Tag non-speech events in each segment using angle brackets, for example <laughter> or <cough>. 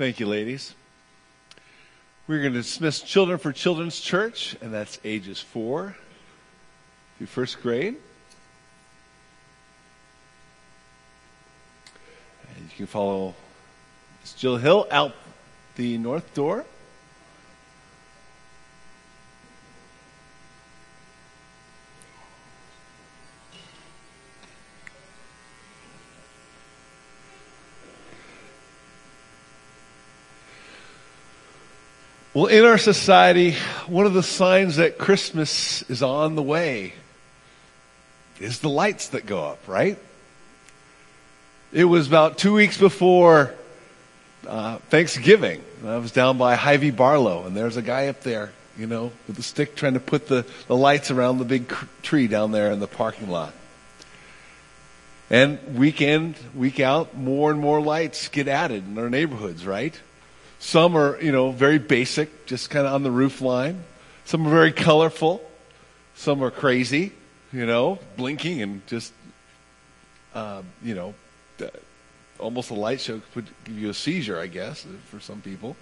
Thank you, ladies. We're going to dismiss children for Children's Church, and that's ages four through first grade. And you can follow Jill Hill out the north door. Well, in our society, one of the signs that Christmas is on the way is the lights that go up, right? It was about two weeks before uh, Thanksgiving. I was down by Hy-Vee Barlow, and there's a guy up there, you know, with a stick trying to put the, the lights around the big cr- tree down there in the parking lot. And week in, week out, more and more lights get added in our neighborhoods, right? Some are, you know, very basic, just kind of on the roof line. Some are very colorful. Some are crazy, you know, blinking and just, uh, you know, almost a light show could give you a seizure, I guess, for some people.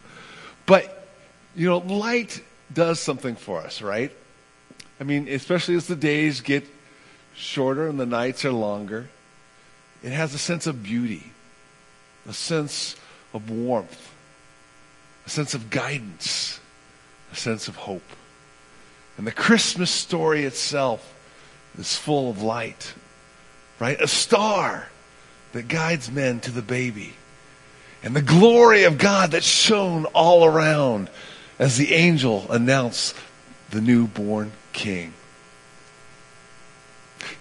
But, you know, light does something for us, right? I mean, especially as the days get shorter and the nights are longer, it has a sense of beauty, a sense of warmth a sense of guidance, a sense of hope. And the Christmas story itself is full of light, right? A star that guides men to the baby. And the glory of God that shone all around as the angel announced the newborn king.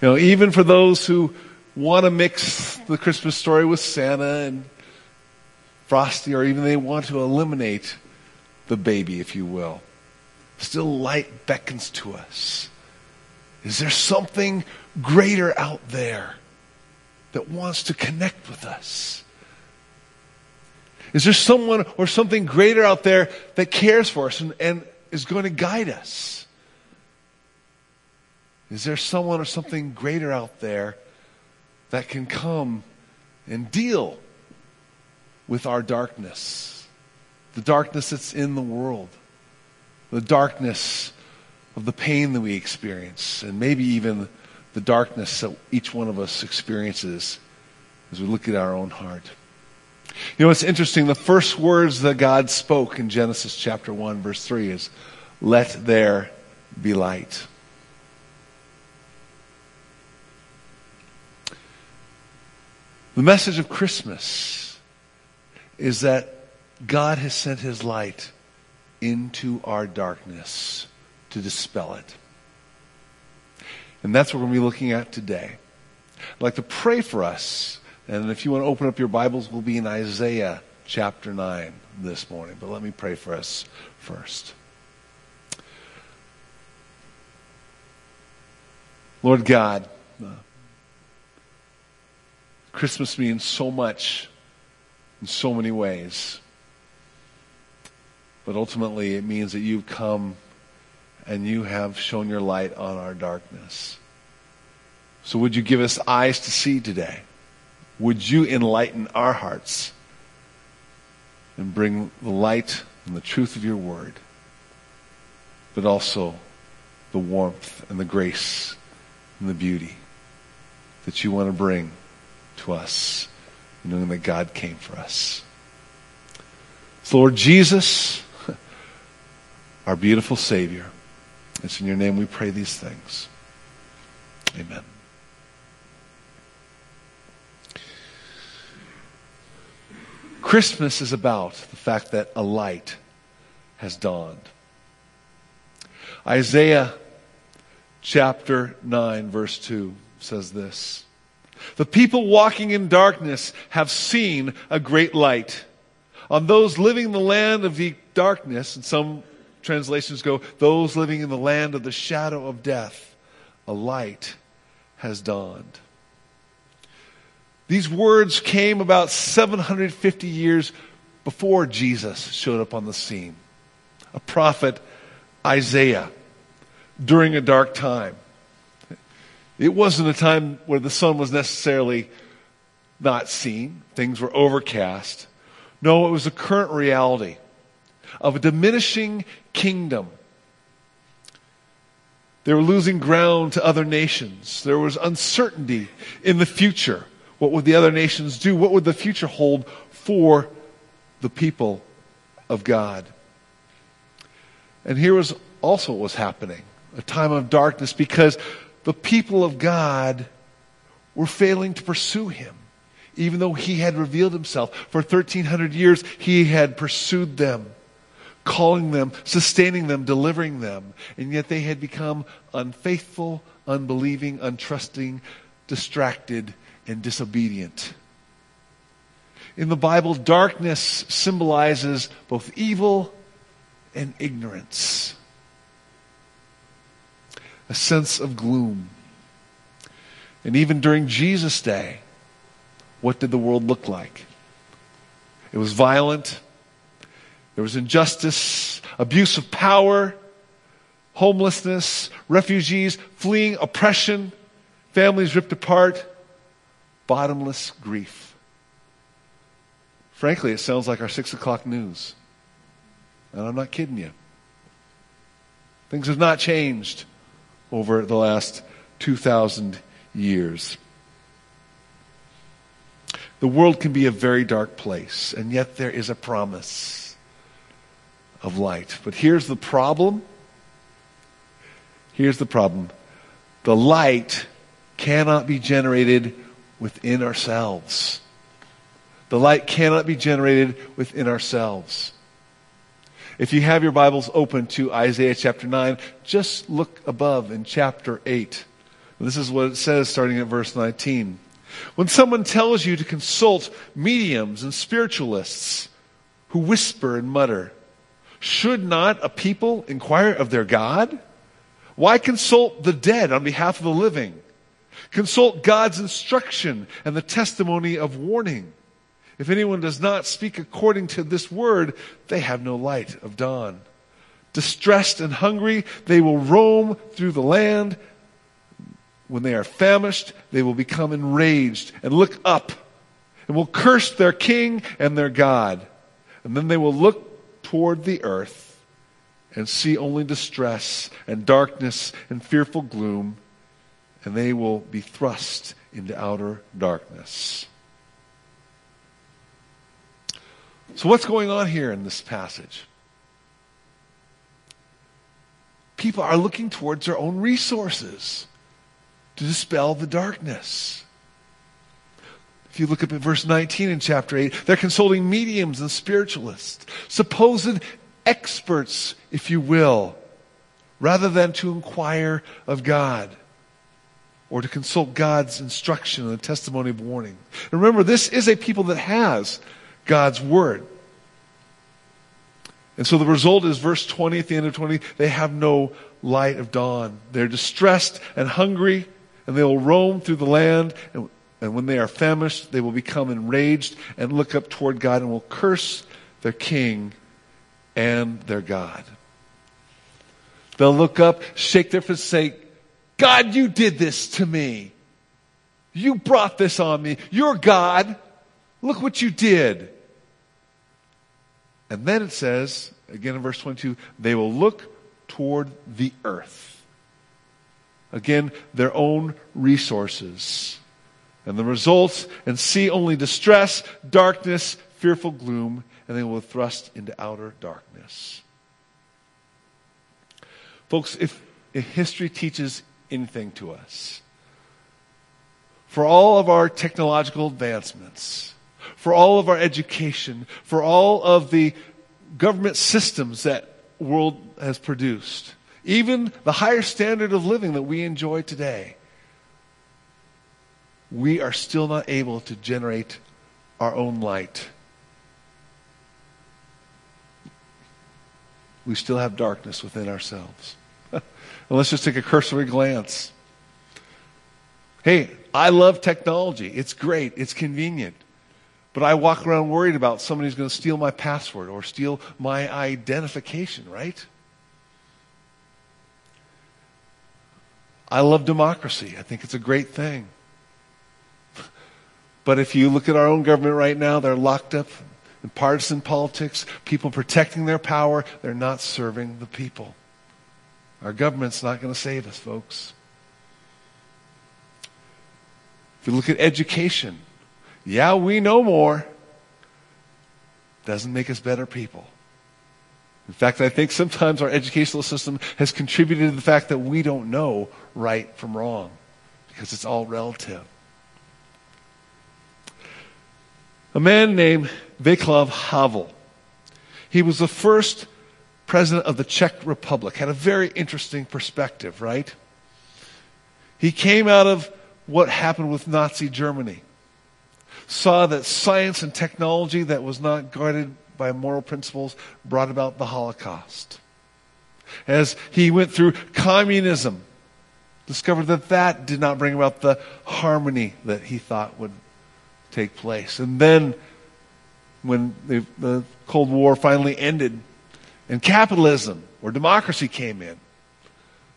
You know, even for those who want to mix the Christmas story with Santa and frosty, or even they want to eliminate the baby, if you will. Still, light beckons to us. Is there something greater out there that wants to connect with us? Is there someone or something greater out there that cares for us and, and is going to guide us? Is there someone or something greater out there that can come and deal with our darkness, the darkness that's in the world, the darkness of the pain that we experience, and maybe even the darkness that each one of us experiences as we look at our own heart. You know, it's interesting. The first words that God spoke in Genesis chapter 1, verse 3 is, Let there be light. The message of Christmas is that God has sent his light into our darkness to dispel it. And that's what we're going to be looking at today. I'd like to pray for us. And if you want to open up your Bibles, we'll be in Isaiah chapter 9 this morning. But let me pray for us first. Lord God, uh, Christmas means so much in so many ways. But ultimately, it means that you've come and you have shown your light on our darkness. So, would you give us eyes to see today? Would you enlighten our hearts and bring the light and the truth of your word, but also the warmth and the grace and the beauty that you want to bring to us? Knowing that God came for us. Lord Jesus, our beautiful Savior, it's in your name we pray these things. Amen. Christmas is about the fact that a light has dawned. Isaiah chapter 9, verse 2 says this the people walking in darkness have seen a great light. On those living in the land of the darkness, and some translations go, those living in the land of the shadow of death, a light has dawned. These words came about 750 years before Jesus showed up on the scene. A prophet, Isaiah, during a dark time. It wasn't a time where the sun was necessarily not seen, things were overcast, No, it was a current reality of a diminishing kingdom. They were losing ground to other nations. There was uncertainty in the future. What would the other nations do? What would the future hold for the people of God? And here was also what was happening a time of darkness because the people of God were failing to pursue him. Even though he had revealed himself for 1300 years, he had pursued them, calling them, sustaining them, delivering them. And yet they had become unfaithful, unbelieving, untrusting, distracted, and disobedient. In the Bible, darkness symbolizes both evil and ignorance, a sense of gloom. And even during Jesus' day, what did the world look like? It was violent. There was injustice, abuse of power, homelessness, refugees fleeing oppression, families ripped apart, bottomless grief. Frankly, it sounds like our six o'clock news. And I'm not kidding you. Things have not changed over the last 2,000 years. The world can be a very dark place, and yet there is a promise of light. But here's the problem. Here's the problem. The light cannot be generated within ourselves. The light cannot be generated within ourselves. If you have your Bibles open to Isaiah chapter 9, just look above in chapter 8. This is what it says starting at verse 19. When someone tells you to consult mediums and spiritualists who whisper and mutter, should not a people inquire of their God? Why consult the dead on behalf of the living? Consult God's instruction and the testimony of warning. If anyone does not speak according to this word, they have no light of dawn. Distressed and hungry, they will roam through the land. When they are famished, they will become enraged and look up and will curse their king and their God. And then they will look toward the earth and see only distress and darkness and fearful gloom, and they will be thrust into outer darkness. So, what's going on here in this passage? People are looking towards their own resources to dispel the darkness. If you look up at verse 19 in chapter 8, they're consulting mediums and spiritualists, supposed experts, if you will, rather than to inquire of God or to consult God's instruction and the testimony of warning. And remember, this is a people that has God's word. And so the result is verse 20 at the end of 20, they have no light of dawn. They're distressed and hungry and they will roam through the land. And, and when they are famished, they will become enraged and look up toward God and will curse their king and their God. They'll look up, shake their fist, say, God, you did this to me. You brought this on me. You're God. Look what you did. And then it says, again in verse 22, they will look toward the earth. Again, their own resources. And the results, and see only distress, darkness, fearful gloom, and they will thrust into outer darkness. Folks, if, if history teaches anything to us, for all of our technological advancements, for all of our education, for all of the government systems that world has produced, even the higher standard of living that we enjoy today, we are still not able to generate our own light. We still have darkness within ourselves. and <laughs> let's just take a cursory glance. Hey, I love technology. It's great. It's convenient. But I walk around worried about somebody's going to steal my password or steal my identification, right? I love democracy. I think it's a great thing. But if you look at our own government right now, they're locked up in partisan politics, people protecting their power, they're not serving the people. Our government's not going to save us, folks. If you look at education, yeah, we know more. Doesn't make us better people. In fact, I think sometimes our educational system has contributed to the fact that we don't know right from wrong because it's all relative. A man named Václav Havel. He was the first president of the Czech Republic. Had a very interesting perspective, right? He came out of what happened with Nazi Germany. Saw that science and technology that was not guarded by moral principles brought about the Holocaust. As he went through communism, discovered that that did not bring about the harmony that he thought would take place. And then, when the, the Cold War finally ended and capitalism or democracy came in,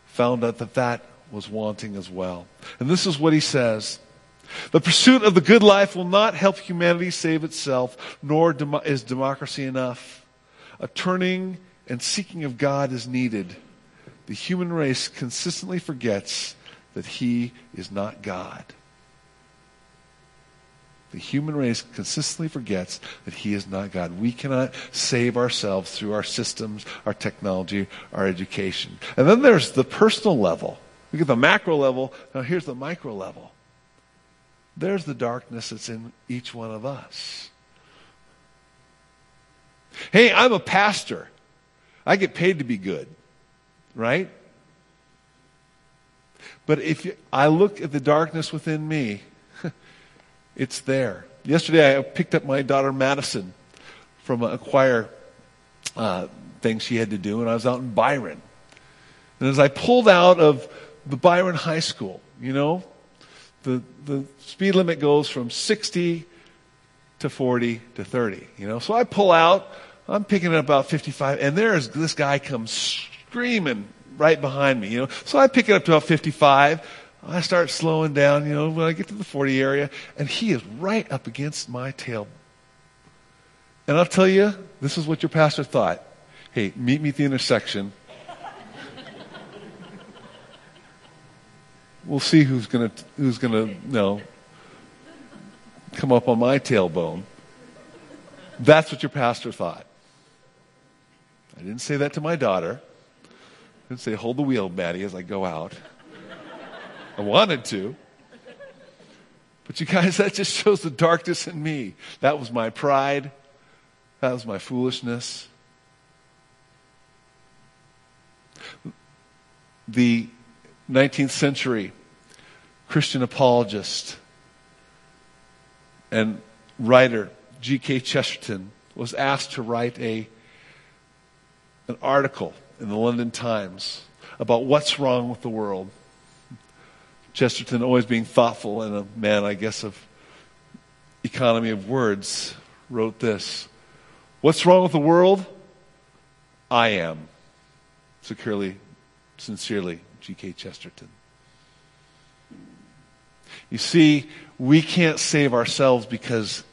found out that that was wanting as well. And this is what he says. The pursuit of the good life will not help humanity save itself, nor is democracy enough. A turning and seeking of God is needed. The human race consistently forgets that he is not God. The human race consistently forgets that He is not God. We cannot save ourselves through our systems, our technology, our education. And then there's the personal level. We get the macro level. Now here's the micro level. There's the darkness that's in each one of us. Hey, I'm a pastor. I get paid to be good, right? But if I look at the darkness within me, <laughs> it's there. Yesterday, I picked up my daughter Madison from a choir uh, thing she had to do, and I was out in Byron. And as I pulled out of the Byron High School, you know, the, the speed limit goes from 60 to 40 to 30, you know. So I pull out, I'm picking it up about 55, and there's this guy comes screaming right behind me, you know. So I pick it up to about 55. I start slowing down, you know, when I get to the 40 area, and he is right up against my tail. And I'll tell you, this is what your pastor thought. Hey, meet me at the intersection. We'll see who's going to who's going to you know come up on my tailbone. That's what your pastor thought. I didn't say that to my daughter. I didn't say, hold the wheel, Maddie, as I go out. I wanted to. But you guys, <laughs> that just shows the darkness in me. That was my pride. That was my foolishness. The 19th century Christian apologist and writer G.K. Chesterton was asked to write a, an article in the London Times about what's wrong with the world. Chesterton, always being thoughtful and a man, I guess, of economy of words, wrote this What's wrong with the world? I am. Securely, sincerely, G.K. Chesterton. You see, we can't save ourselves because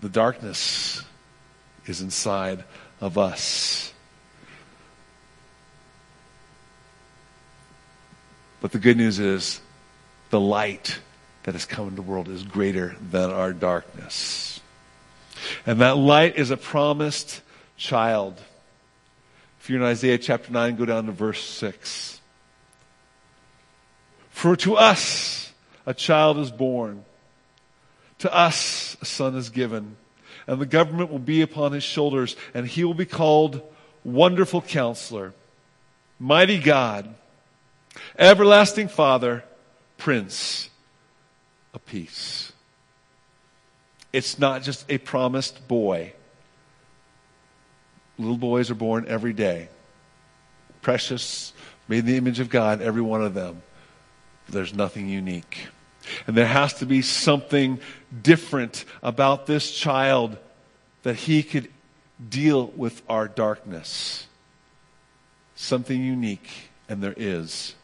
the darkness is inside of us. But the good news is the light that has come into the world is greater than our darkness. And that light is a promised child. If you're in Isaiah chapter 9, go down to verse 6. For to us a child is born, to us a son is given, and the government will be upon his shoulders, and he will be called Wonderful Counselor, Mighty God Everlasting Father, Prince of Peace. It's not just a promised boy. Little boys are born every day. Precious, made in the image of God, every one of them. There's nothing unique. And there has to be something different about this child that he could deal with our darkness. Something unique, and there is.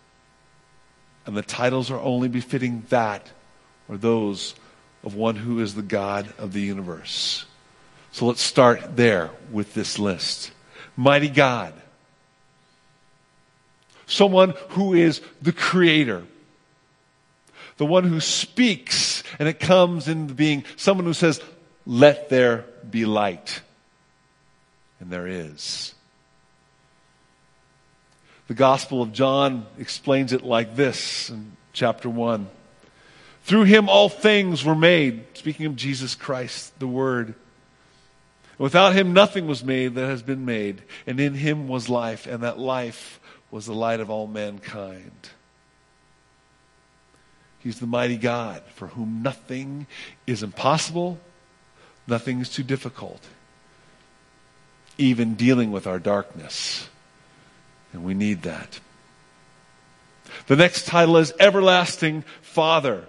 And the titles are only befitting that or those of one who is the God of the universe. So let's start there with this list. Mighty God. Someone who is the creator. The one who speaks and it comes into being. Someone who says, let there be light. And there is. The Gospel of John explains it like this in chapter 1. Through him all things were made. Speaking of Jesus Christ, the Word. Without him nothing was made that has been made. And in him was life, and that life was the light of all mankind. He's the mighty God for whom nothing is impossible, nothing is too difficult, even dealing with our darkness. And we need that. The next title is Everlasting Father.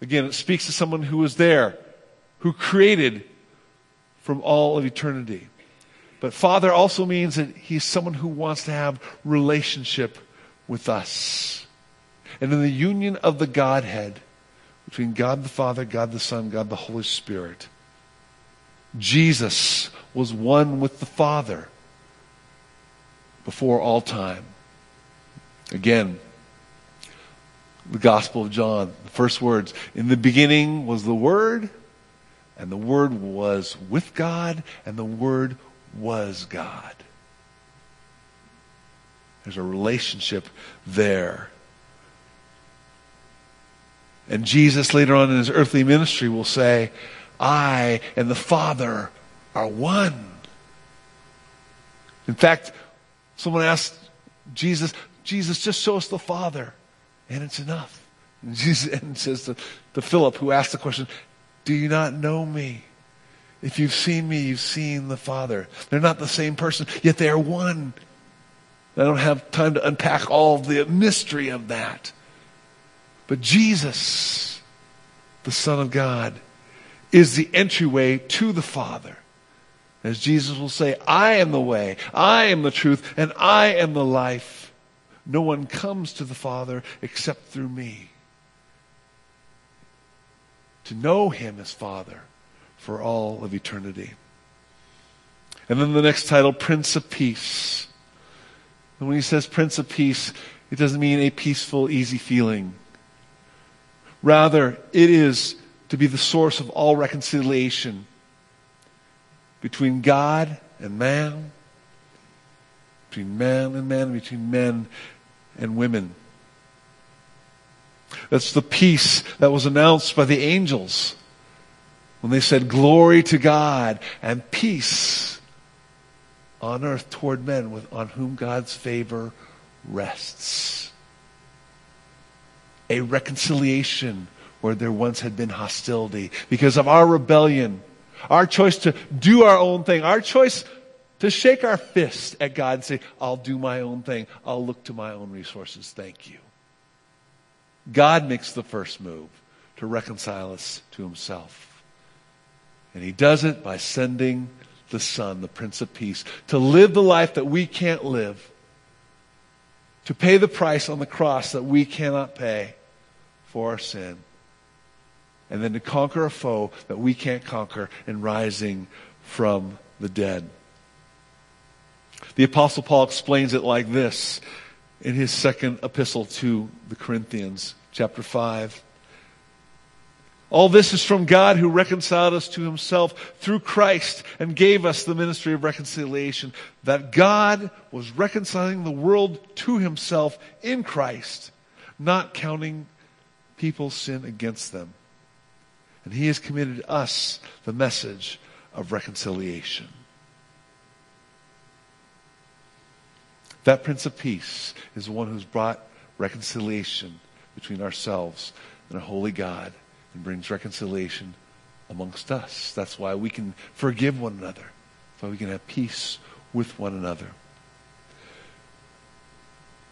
Again, it speaks to someone who was there, who created from all of eternity. But Father also means that He's someone who wants to have relationship with us. And in the union of the Godhead, between God the Father, God the Son, God the Holy Spirit, Jesus was one with the Father before all time. Again, the Gospel of John, the first words In the beginning was the Word, and the Word was with God, and the Word was God. There's a relationship there. And Jesus, later on in his earthly ministry, will say, I and the Father are one. In fact, Someone asked Jesus, Jesus, just show us the Father, and it's enough. And Jesus and says to, to Philip, who asked the question, Do you not know me? If you've seen me, you've seen the Father. They're not the same person, yet they are one. I don't have time to unpack all the mystery of that. But Jesus, the Son of God, is the entryway to the Father. As Jesus will say, I am the way, I am the truth, and I am the life. No one comes to the Father except through me. To know him as Father for all of eternity. And then the next title, Prince of Peace. And when he says Prince of Peace, it doesn't mean a peaceful, easy feeling. Rather, it is to be the source of all reconciliation between God and man, between man and man, between men and women. That's the peace that was announced by the angels when they said, Glory to God and peace on earth toward men with, on whom God's favor rests. A reconciliation where there once had been hostility because of our rebellion our choice to do our own thing. Our choice to shake our fist at God and say, I'll do my own thing. I'll look to my own resources. Thank you. God makes the first move to reconcile us to himself. And he does it by sending the Son, the Prince of Peace, to live the life that we can't live, to pay the price on the cross that we cannot pay for our sin and then to conquer a foe that we can't conquer in rising from the dead. The Apostle Paul explains it like this in his second epistle to the Corinthians, chapter 5. All this is from God who reconciled us to himself through Christ and gave us the ministry of reconciliation. That God was reconciling the world to himself in Christ, not counting people's sin against them. And he has committed us the message of reconciliation. That Prince of Peace is the one who's brought reconciliation between ourselves and a holy God and brings reconciliation amongst us. That's why we can forgive one another. That's why we can have peace with one another.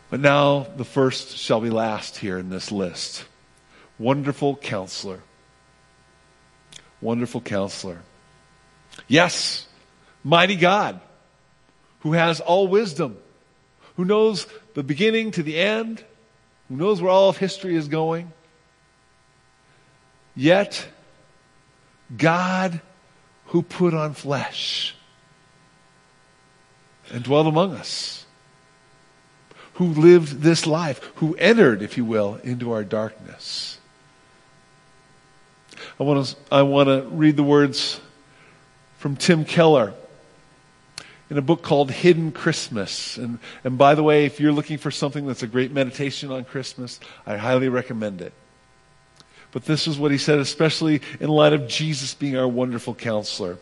But now the first shall be last here in this list. Wonderful counselor. Wonderful counselor. Yes, mighty God, who has all wisdom, who knows the beginning to the end, who knows where all of history is going. Yet, God who put on flesh and dwelt among us, who lived this life, who entered, if you will, into our darkness. I want to, I want to read the words from Tim Keller in a book called Hidden Christmas. And, and by the way, if you're looking for something that's a great meditation on Christmas, I highly recommend it. But this is what he said, especially in light of Jesus being our wonderful counselor.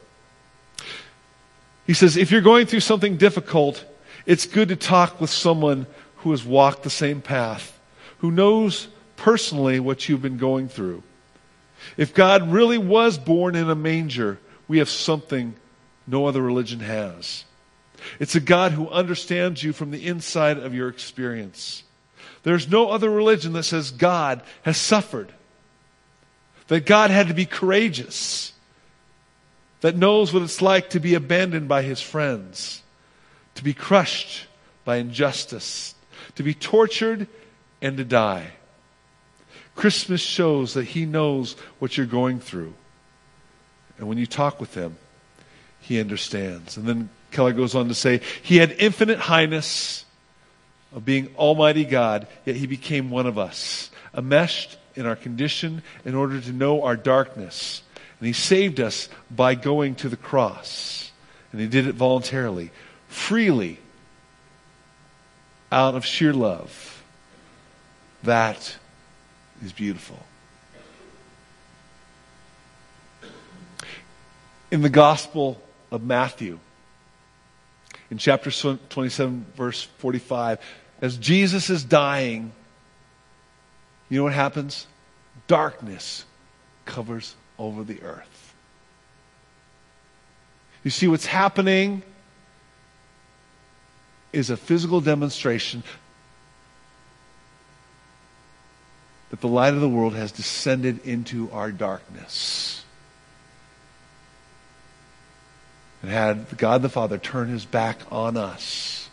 He says, if you're going through something difficult, it's good to talk with someone who has walked the same path, who knows personally what you've been going through. If God really was born in a manger, we have something no other religion has. It's a God who understands you from the inside of your experience. There's no other religion that says God has suffered, that God had to be courageous, that knows what it's like to be abandoned by his friends, to be crushed by injustice, to be tortured, and to die. Christmas shows that he knows what you're going through. And when you talk with him, he understands. And then Keller goes on to say, He had infinite highness of being Almighty God, yet He became one of us, enmeshed in our condition in order to know our darkness and he saved us by going to the cross. And he did it voluntarily, freely, out of sheer love. That is beautiful. In the Gospel of Matthew, in chapter 27, verse 45, as Jesus is dying, you know what happens? Darkness covers over the earth. You see, what's happening is a physical demonstration that the light of the world has descended into our darkness. And had God the Father turn his back on us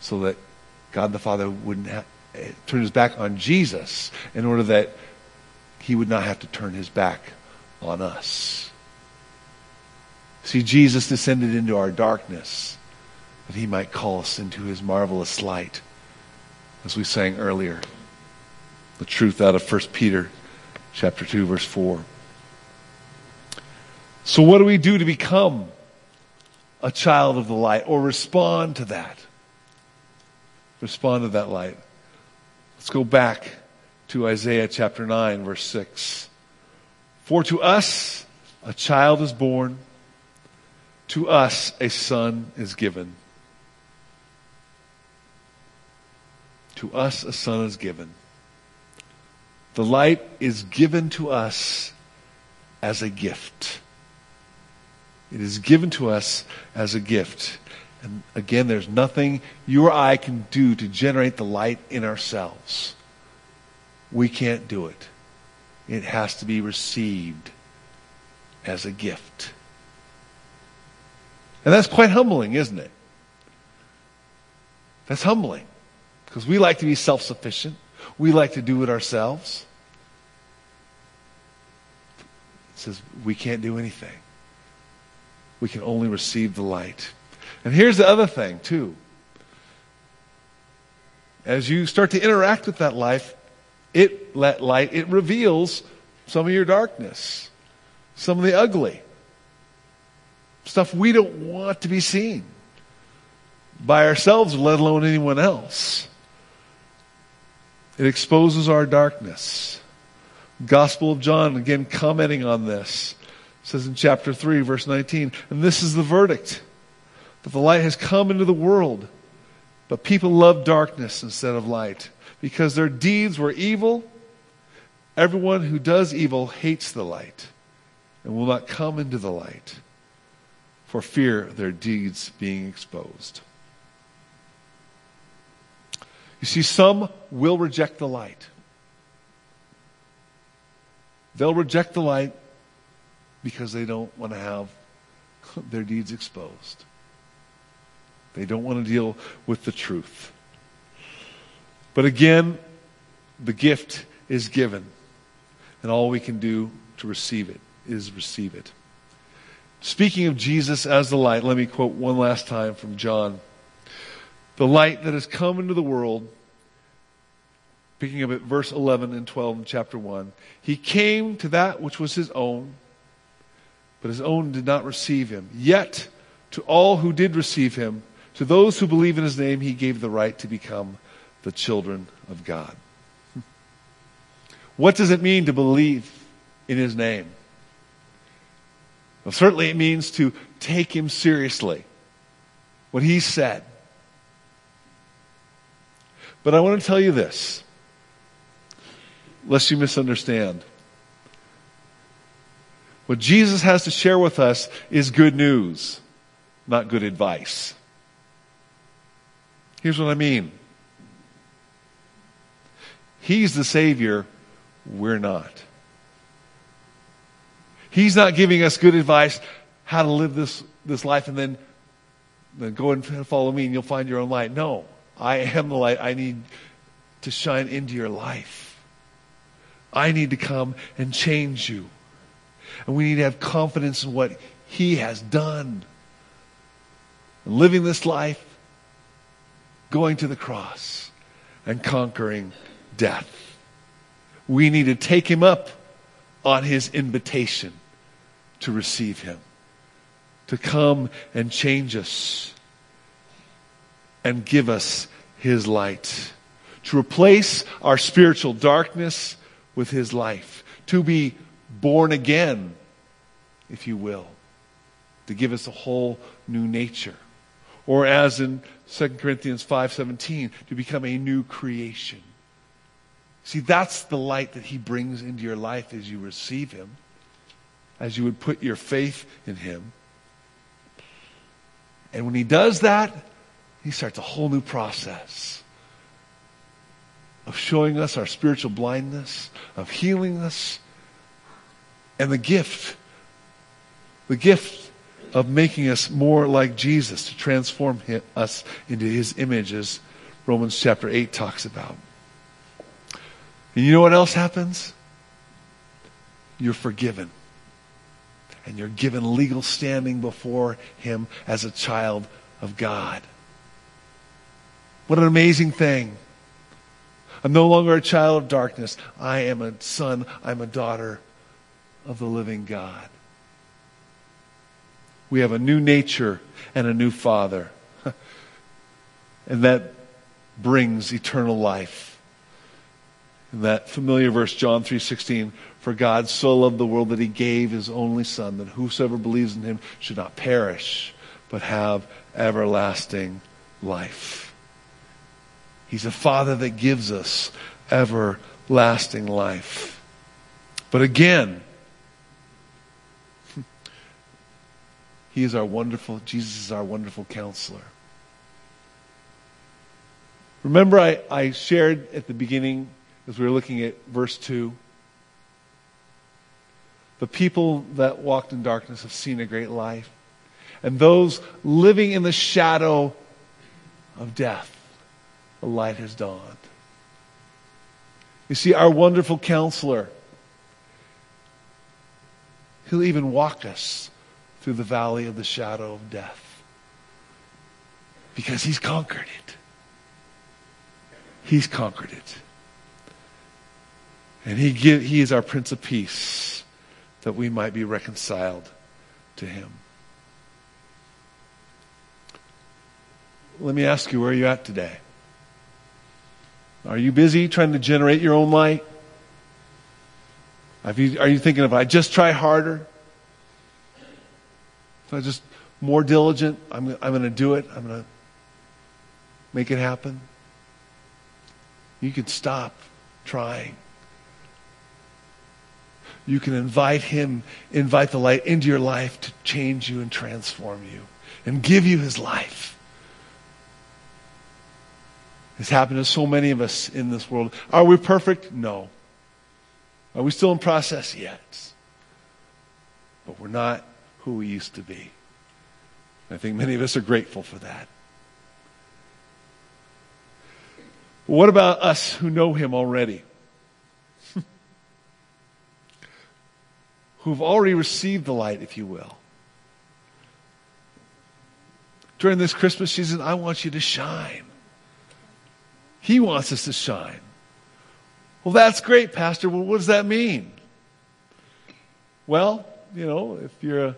so that God the Father wouldn't have, turn his back on Jesus in order that he would not have to turn his back on us. See, Jesus descended into our darkness that he might call us into his marvelous light. As we sang earlier, the truth out of 1 Peter chapter 2 verse 4. So what do we do to become a child of the light or respond to that? Respond to that light. Let's go back to Isaiah chapter 9, verse 6. For to us a child is born, to us a son is given. To us a son is given. The light is given to us as a gift. It is given to us as a gift. And again, there's nothing you or I can do to generate the light in ourselves. We can't do it. It has to be received as a gift. And that's quite humbling, isn't it? That's humbling. Because we like to be self sufficient, we like to do it ourselves. It says we can't do anything, we can only receive the light. And here's the other thing, too. As you start to interact with that life, it let light, it reveals some of your darkness, some of the ugly, stuff we don't want to be seen by ourselves, let alone anyone else. It exposes our darkness. Gospel of John, again commenting on this, says in chapter 3, verse 19, and this is the verdict that the light has come into the world, but people love darkness instead of light because their deeds were evil. Everyone who does evil hates the light and will not come into the light for fear of their deeds being exposed. You see, some will reject the light. They'll reject the light because they don't want to have <laughs> their deeds exposed. They don't want to deal with the truth. But again, the gift is given. And all we can do to receive it is receive it. Speaking of Jesus as the light, let me quote one last time from John. The light that has come into the world, picking up at verse 11 and 12 in chapter 1. He came to that which was his own, but his own did not receive him. Yet, to all who did receive him, to those who believe in his name, he gave the right to become the children of God. What does it mean to believe in his name? Well, certainly it means to take him seriously, what he said. But I want to tell you this, lest you misunderstand. What Jesus has to share with us is good news, not good advice. Here's what I mean He's the Savior, we're not. He's not giving us good advice how to live this, this life and then, then go and follow me and you'll find your own light. No, I am the light. I need to shine into your life. I need to come and change you. And we need to have confidence in what He has done. And living this life, going to the cross, and conquering death. We need to take Him up on His invitation to receive Him, to come and change us and give us His light, to replace our spiritual darkness with His life, to be born again, if you will, to give us a whole new nature. Or as in 2 Corinthians 5:17, to become a new creation. See, that's the light that he brings into your life as you receive him as you would put your faith in Him. And when He does that, He starts a whole new process of showing us our spiritual blindness, of healing us, and the gift, the gift of making us more like Jesus, to transform him, us into His image, as Romans chapter 8 talks about. And you know what else happens? You're forgiven and you're given legal standing before Him as a child of God. What an amazing thing. I'm no longer a child of darkness. I am a son, I'm a daughter of the living God. We have a new nature and a new Father. <laughs> and that brings eternal life. In that familiar verse, John 3.16, for God so loved the world that he gave his only Son, that whosoever believes in him should not perish, but have everlasting life. He's a Father that gives us everlasting life. But again, he is our wonderful, Jesus is our wonderful counselor. Remember, I, I shared at the beginning, as we were looking at verse 2, the people that walked in darkness have seen a great light. And those living in the shadow of death, the light has dawned. You see, our wonderful counselor, he'll even walk us through the valley of the shadow of death because he's conquered it. He's conquered it. And he, give, he is our Prince of Peace that we might be reconciled to him. Let me ask you, where are you at today? Are you busy trying to generate your own light? Are you, are you thinking if I just try harder? If I just more diligent, I'm, I'm going to do it. I'm going to make it happen. You can stop trying you can invite Him, invite the light into your life to change you and transform you and give you His life. It's happened to so many of us in this world. Are we perfect? No. Are we still in process? Yes. But we're not who we used to be. I think many of us are grateful for that. what about us who know Him already? <laughs> who've already received the light, if you will. during this Christmas season, I want you to shine. He wants us to shine. Well, that's great, Pastor. Well, what does that mean? Well, you know, if you're a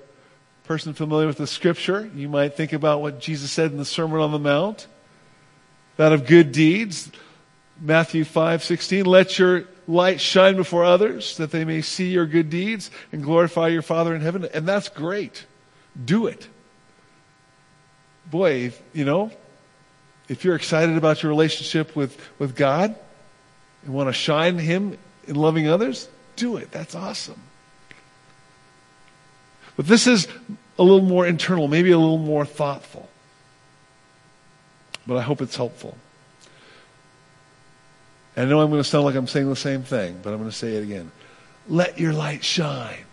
person familiar with the scripture, you might think about what Jesus said in the Sermon on the Mount that of good deeds. Matthew 5 16, let your light shine before others that they may see your good deeds and glorify your Father in heaven. And that's great. Do it. Boy, you know, if you're excited about your relationship with, with God and want to shine Him in loving others, do it. That's awesome. But this is a little more internal, maybe a little more thoughtful. But I hope it's helpful. I know I'm going to sound like I'm saying the same thing, but I'm going to say it again. Let your light shine.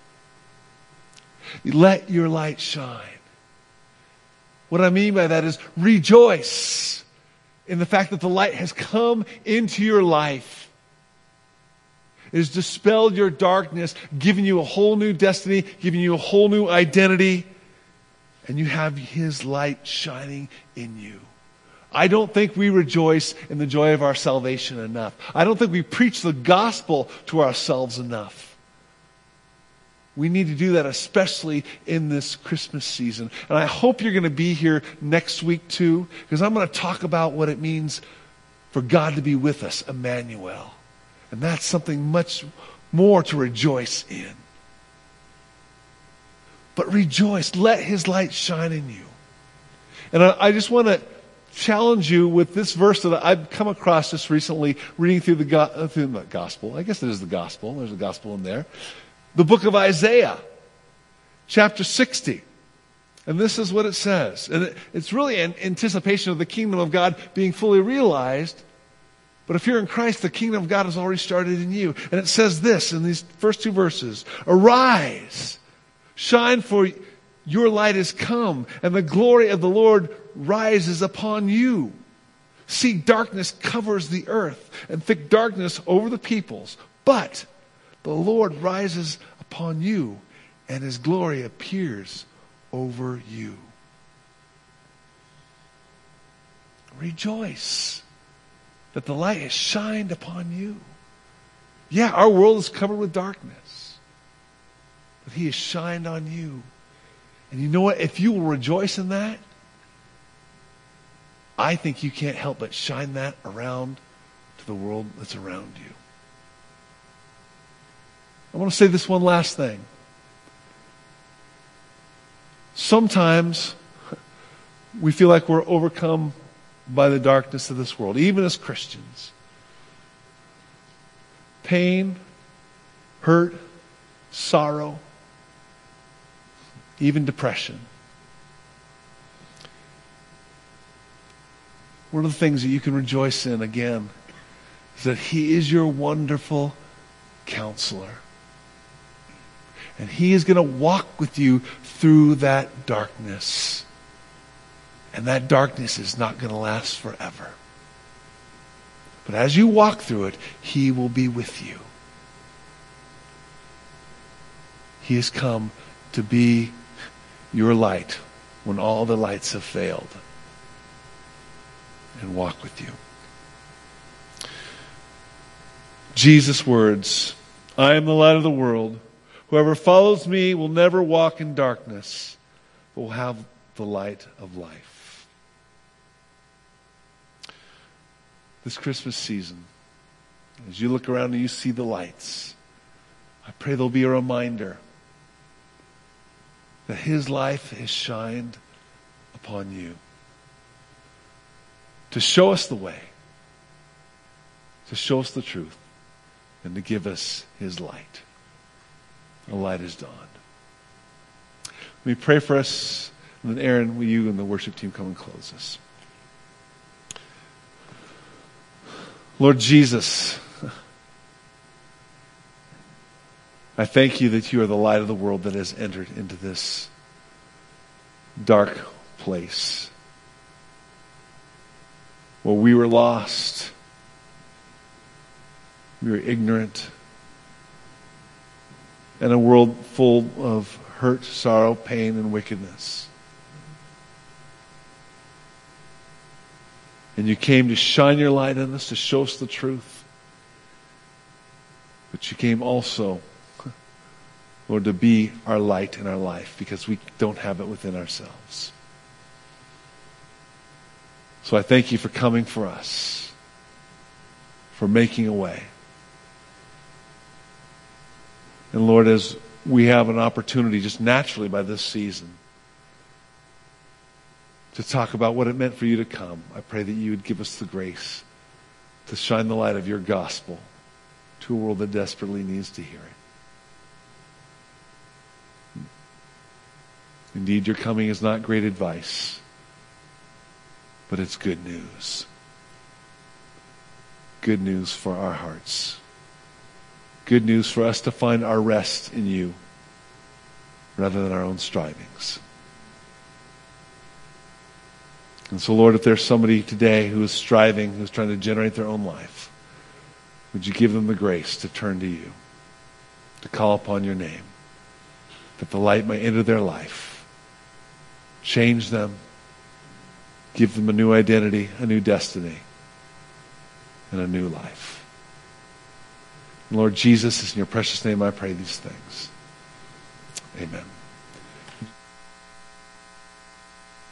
Let your light shine. What I mean by that is rejoice in the fact that the light has come into your life. Has dispelled your darkness, given you a whole new destiny, given you a whole new identity, and you have His light shining in you. I don't think we rejoice in the joy of our salvation enough. I don't think we preach the gospel to ourselves enough. We need to do that, especially in this Christmas season. And I hope you're going to be here next week, too, because I'm going to talk about what it means for God to be with us, Emmanuel. And that's something much more to rejoice in. But rejoice. Let his light shine in you. And I, I just want to challenge you with this verse that I've come across just recently reading through the, go- uh, through the gospel. I guess it is the gospel. There's a gospel in there. The book of Isaiah, chapter 60. And this is what it says. And it, it's really an anticipation of the kingdom of God being fully realized. But if you're in Christ, the kingdom of God has already started in you. And it says this in these first two verses Arise, shine, for your light has come, and the glory of the Lord rises upon you. See, darkness covers the earth, and thick darkness over the peoples. But the Lord rises upon you, and his glory appears over you. Rejoice that the light has shined upon you. Yeah, our world is covered with darkness, but he has shined on you. And you know what? If you will rejoice in that, I think you can't help but shine that around to the world that's around you. I want to say this one last thing. Sometimes we feel like we're overcome by the darkness of this world, even as Christians. Pain, hurt, sorrow, even depression. One of the things that you can rejoice in again is that He is your wonderful counselor. And He is going to walk with you through that darkness. And that darkness is not going to last forever. But as you walk through it, He will be with you. He has come to be your light when all the lights have failed and walk with you. Jesus' words I am the light of the world. Whoever follows me will never walk in darkness, but will have the light of life. This Christmas season, as you look around and you see the lights, I pray there'll be a reminder that His life has shined upon you to show us the way, to show us the truth, and to give us His light. The light is dawned. Let me pray for us, and then Aaron, will you and the worship team come and close us? Lord Jesus, I thank you that you are the light of the world that has entered into this dark place where we were lost, we were ignorant, and a world full of hurt, sorrow, pain, and wickedness. And you came to shine your light on us, to show us the truth. But you came also, Lord, to be our light in our life because we don't have it within ourselves. So I thank you for coming for us, for making a way. And Lord, as we have an opportunity just naturally by this season to talk about what it meant for you to come, I pray that you would give us the grace to shine the light of your gospel to a world that desperately needs to hear it. Indeed, your coming is not great advice, but it's good news. Good news for our hearts. Good news for us to find our rest in you rather than our own strivings. And so, Lord, if there's somebody today who is striving, who's trying to generate their own life, would you give them the grace to turn to you, to call upon your name, that the light may enter their life, change them, give them a new identity, a new destiny, and a new life. And Lord Jesus, it's in your precious name I pray these things. Amen.